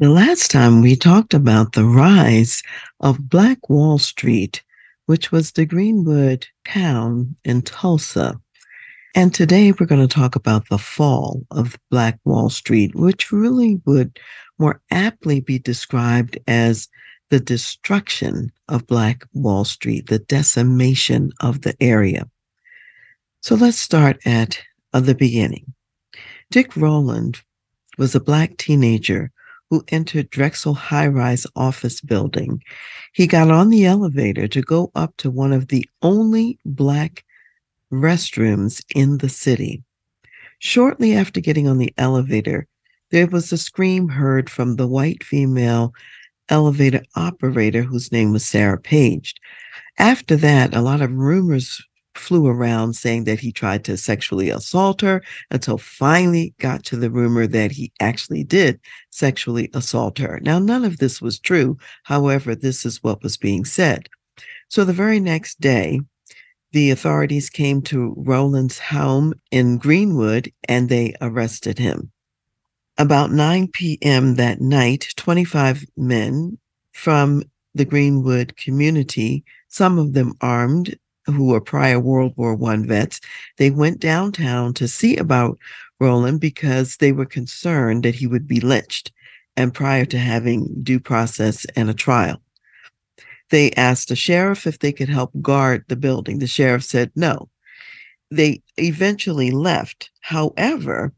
The last time we talked about the rise of Black Wall Street, which was the Greenwood town in Tulsa. And today we're going to talk about the fall of Black Wall Street, which really would more aptly be described as the destruction of Black Wall Street, the decimation of the area. So let's start at uh, the beginning. Dick Rowland was a Black teenager who entered Drexel high rise office building. He got on the elevator to go up to one of the only Black restrooms in the city. Shortly after getting on the elevator, there was a scream heard from the white female elevator operator whose name was Sarah Page. After that, a lot of rumors flew around saying that he tried to sexually assault her until finally got to the rumor that he actually did sexually assault her. Now, none of this was true. However, this is what was being said. So the very next day, the authorities came to Rowland's home in Greenwood and they arrested him. About 9 p.m. that night, 25 men from the Greenwood community, some of them armed, who were prior World War One vets, they went downtown to see about Rowland because they were concerned that he would be lynched and prior to having due process and a trial. They asked the sheriff if they could help guard the building. The sheriff said no. They eventually left. However,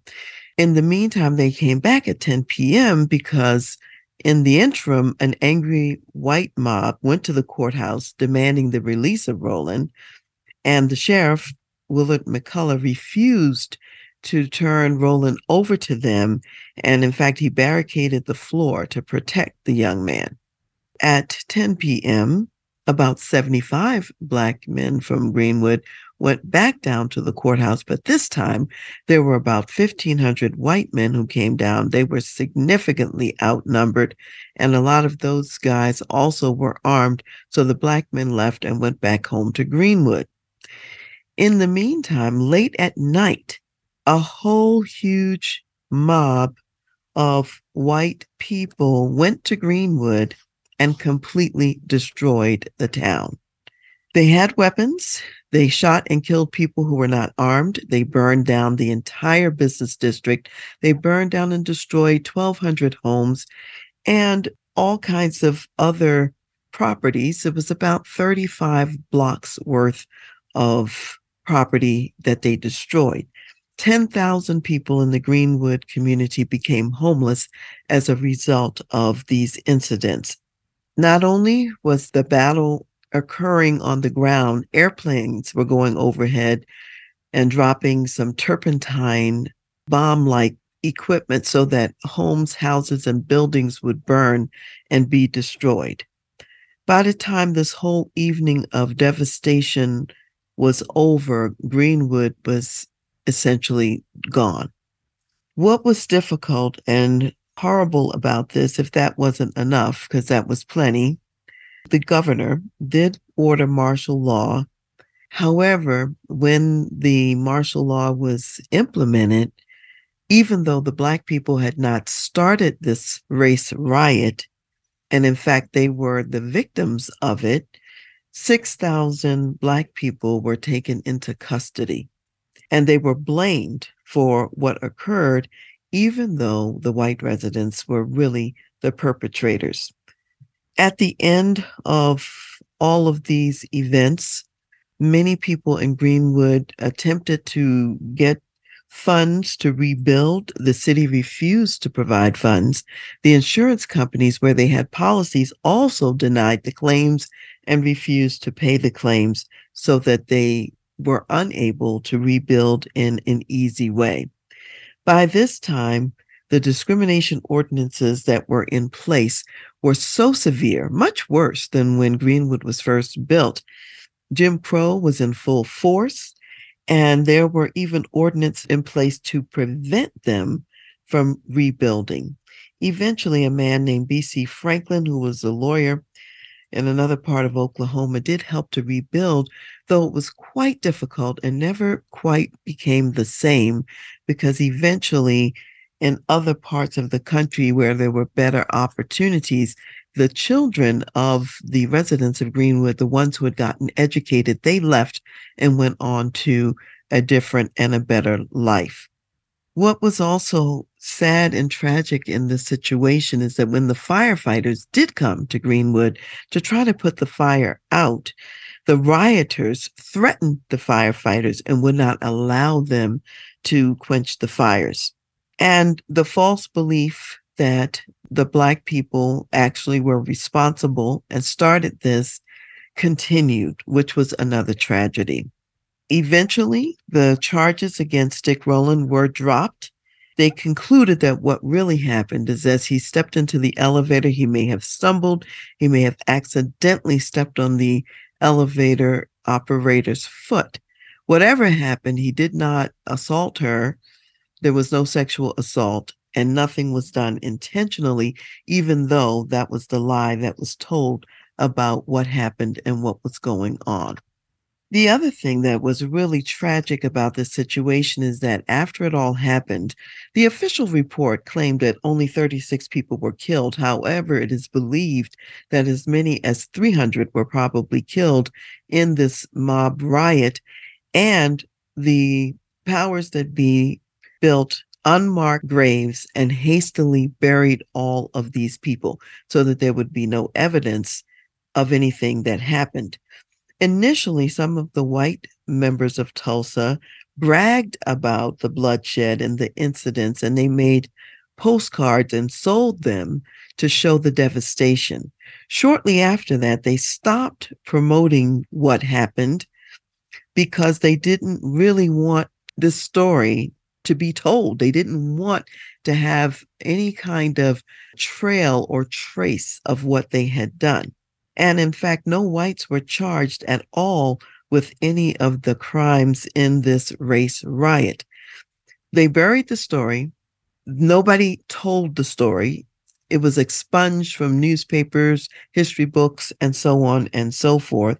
in the meantime, they came back at 10 p.m. because in the interim, an angry white mob went to the courthouse demanding the release of Rowland, and the sheriff, Willard McCullough, refused to turn Rowland over to them. And in fact, he barricaded the floor to protect the young man. At 10 p.m., about 75 Black men from Greenwood went back down to the courthouse, but this time there were about 1,500 white men who came down. They were significantly outnumbered, and a lot of those guys also were armed. So the black men left and went back home to Greenwood. In the meantime, late at night, a whole huge mob of white people went to Greenwood and completely destroyed the town. They had weapons. They shot and killed people who were not armed. They burned down the entire business district. They burned down and destroyed 1,200 homes and all kinds of other properties. It was about 35 blocks worth of property that they destroyed. 10,000 people in the Greenwood community became homeless as a result of these incidents. Not only was the battle occurring on the ground. Airplanes were going overhead and dropping some turpentine bomb like equipment so that homes, houses, and buildings would burn and be destroyed. By the time this whole evening of devastation was over, Greenwood was essentially gone. What was difficult and horrible about this, if that wasn't enough, because that was plenty, the governor did order martial law. However, when the martial law was implemented, even though the Black people had not started this race riot, and in fact, they were the victims of it, 6,000 Black people were taken into custody and they were blamed for what occurred, even though the white residents were really the perpetrators at the end of all of these events, many people in Greenwood attempted to get funds to rebuild. The city refused to provide funds. The insurance companies, where they had policies, also denied the claims and refused to pay the claims so that they were unable to rebuild in an easy way. By this time, the discrimination ordinances that were in place were so severe, much worse than when Greenwood was first built. Jim Crow was in full force, and there were even ordinances in place to prevent them from rebuilding. Eventually, a man named B.C. Franklin, who was a lawyer in another part of Oklahoma, did help to rebuild, though it was quite difficult and never quite became the same because eventually in other parts of the country where there were better opportunities, the children of the residents of Greenwood, the ones who had gotten educated, they left and went on to a different and a better life. What was also sad and tragic in this situation is that when the firefighters did come to Greenwood to try to put the fire out, the rioters threatened the firefighters and would not allow them to quench the fires. And the false belief that the Black people actually were responsible and started this continued, which was another tragedy. Eventually, the charges against Dick Rowland were dropped. They concluded that what really happened is as he stepped into the elevator, he may have stumbled, he may have accidentally stepped on the elevator operator's foot. Whatever happened, he did not assault her there was no sexual assault and nothing was done intentionally, even though that was the lie that was told about what happened and what was going on. The other thing that was really tragic about this situation is that after it all happened, the official report claimed that only 36 people were killed. However, it is believed that as many as 300 were probably killed in this mob riot. And the powers that be built unmarked graves and hastily buried all of these people so that there would be no evidence of anything that happened. Initially, some of the white members of Tulsa bragged about the bloodshed and the incidents, and they made postcards and sold them to show the devastation. Shortly after that, they stopped promoting what happened because they didn't really want this story to be told. They didn't want to have any kind of trail or trace of what they had done. And in fact, no whites were charged at all with any of the crimes in this race riot. They buried the story. Nobody told the story. It was expunged from newspapers, history books, and so on and so forth.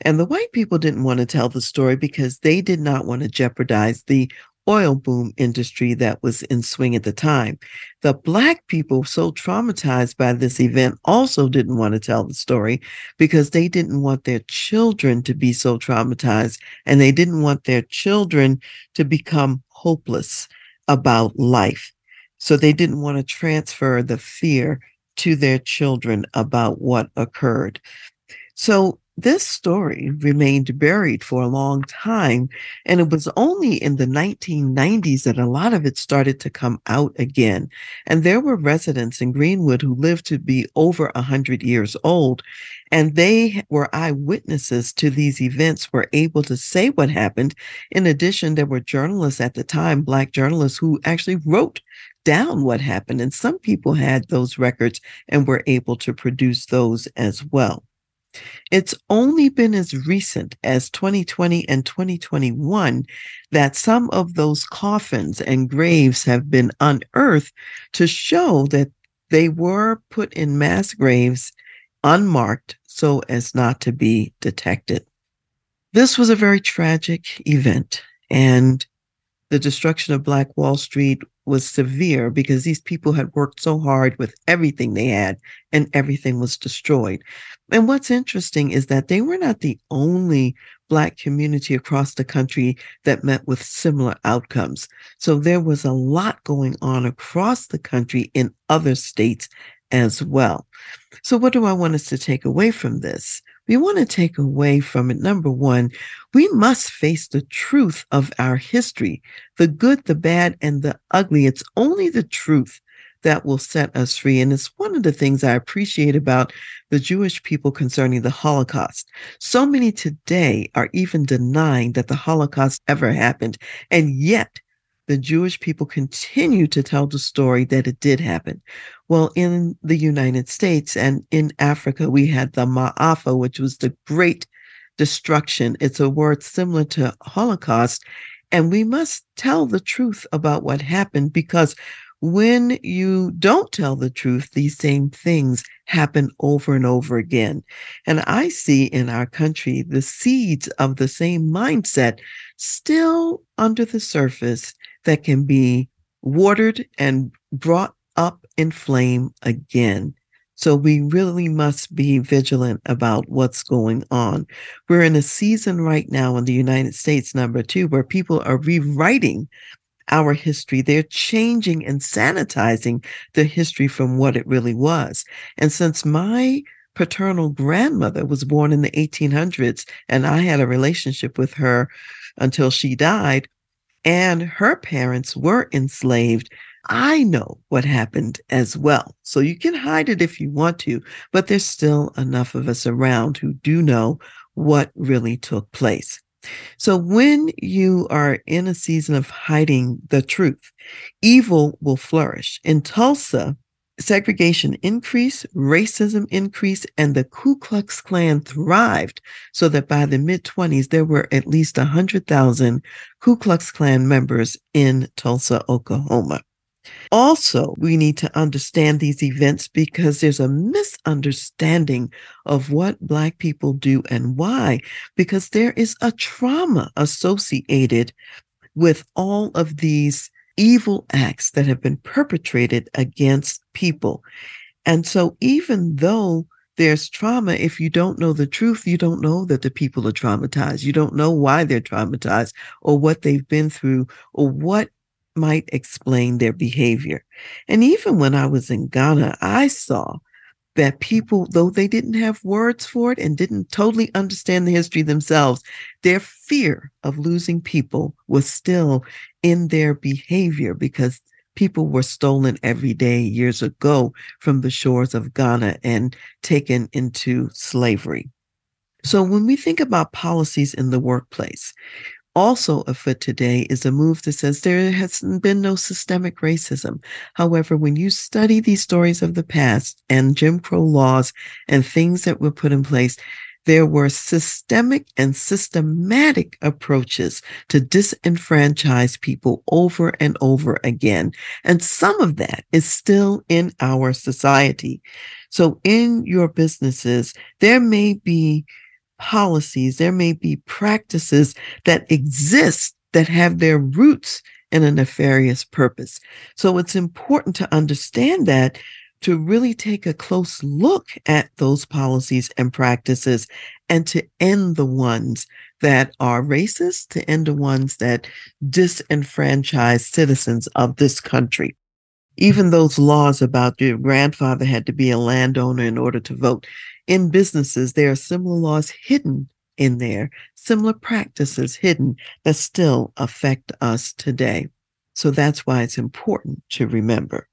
And the white people didn't want to tell the story because they did not want to jeopardize the oil boom industry that was in swing at the time. The Black people, so traumatized by this event, also didn't want to tell the story because they didn't want their children to be so traumatized and they didn't want their children to become hopeless about life. So they didn't want to transfer the fear to their children about what occurred. So this story remained buried for a long time, and it was only in the 1990s that a lot of it started to come out again. And there were residents in Greenwood who lived to be over 100 years old, and they were eyewitnesses to these events, were able to say what happened. In addition, there were journalists at the time, Black journalists, who actually wrote down what happened. And some people had those records and were able to produce those as well. It's only been as recent as 2020 and 2021 that some of those coffins and graves have been unearthed to show that they were put in mass graves unmarked so as not to be detected. This was a very tragic event, and the destruction of Black Wall Street was severe because these people had worked so hard with everything they had and everything was destroyed. And what's interesting is that they were not the only Black community across the country that met with similar outcomes. So there was a lot going on across the country in other states as well. So, what do I want us to take away from this? We want to take away from it number one, we must face the truth of our history the good, the bad, and the ugly. It's only the truth that will set us free. And it's one of the things I appreciate about the Jewish people concerning the Holocaust. So many today are even denying that the Holocaust ever happened. And yet, the Jewish people continue to tell the story that it did happen. Well, in the United States and in Africa, we had the Ma'afa, which was the great destruction. It's a word similar to Holocaust. And we must tell the truth about what happened because when you don't tell the truth, these same things happen over and over again. And I see in our country the seeds of the same mindset still under the surface that can be watered and brought up in flame again. So we really must be vigilant about what's going on. We're in a season right now in the United States, number two, where people are rewriting our history. They're changing and sanitizing the history from what it really was. And since my paternal grandmother was born in the 1800s and I had a relationship with her until she died, and her parents were enslaved, I know what happened as well. So you can hide it if you want to, but there's still enough of us around who do know what really took place. So when you are in a season of hiding the truth, evil will flourish. In Tulsa, segregation increased, racism increased, and the Ku Klux Klan thrived so that by the mid 20s, there were at least 100,000 Ku Klux Klan members in Tulsa, Oklahoma. Also, we need to understand these events because there's a misunderstanding of what Black people do and why, because there is a trauma associated with all of these evil acts that have been perpetrated against people. And so, even though there's trauma, if you don't know the truth, you don't know that the people are traumatized. You don't know why they're traumatized or what they've been through or what might explain their behavior. And even when I was in Ghana, I saw that people, though they didn't have words for it and didn't totally understand the history themselves, their fear of losing people was still in their behavior because people were stolen every day years ago from the shores of Ghana and taken into slavery. So when we think about policies in the workplace, also afoot today is a move that says there has been no systemic racism. However, when you study these stories of the past and Jim Crow laws and things that were put in place, there were systemic and systematic approaches to disenfranchise people over and over again. And some of that is still in our society. So in your businesses, there may be policies, there may be practices that exist that have their roots in a nefarious purpose. So it's important to understand that to really take a close look at those policies and practices and to end the ones that are racist, to end the ones that disenfranchise citizens of this country. Even those laws about your grandfather had to be a landowner in order to vote in businesses, there are similar laws hidden in there, similar practices hidden that still affect us today. So that's why it's important to remember.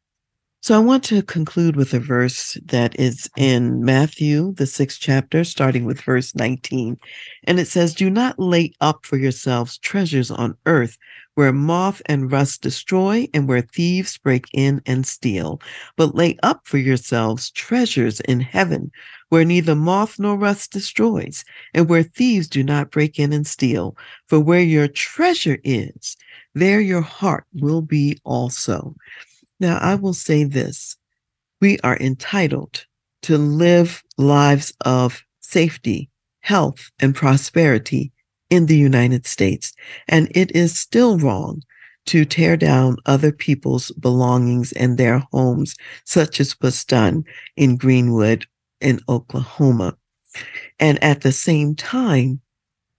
So I want to conclude with a verse that is in Matthew, the sixth chapter, starting with verse 19. And it says, Do not lay up for yourselves treasures on earth where moth and rust destroy and where thieves break in and steal, but lay up for yourselves treasures in heaven where neither moth nor rust destroys, and where thieves do not break in and steal. For where your treasure is, there your heart will be also. Now, I will say this we are entitled to live lives of safety, health, and prosperity in the United States. And it is still wrong to tear down other people's belongings and their homes, such as was done in Greenwood in Oklahoma. And at the same time,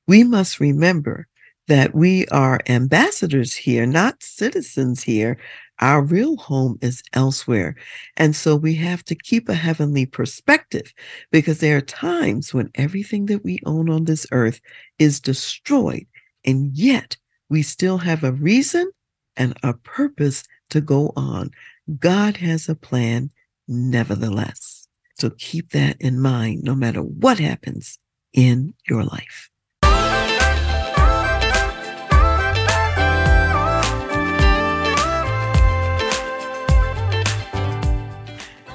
we must remember that we are ambassadors here, not citizens here. Our real home is elsewhere. And so we have to keep a heavenly perspective because there are times when everything that we own on this earth is destroyed. And yet we still have a reason and a purpose to go on. God has a plan, nevertheless. So keep that in mind no matter what happens in your life.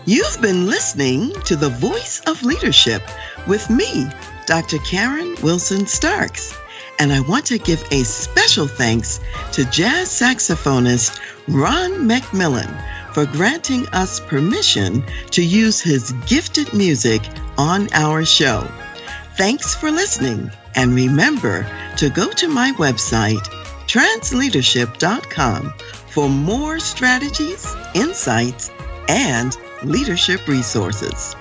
You've been listening to The Voice of Leadership with me, Dr. Karen Wilson Starks. And I want to give a special thanks to jazz saxophonist Ron McMillan for granting us permission to use his gifted music on our show. Thanks for listening. And remember to go to my website, transleadership.com, for more strategies, insights, and leadership resources.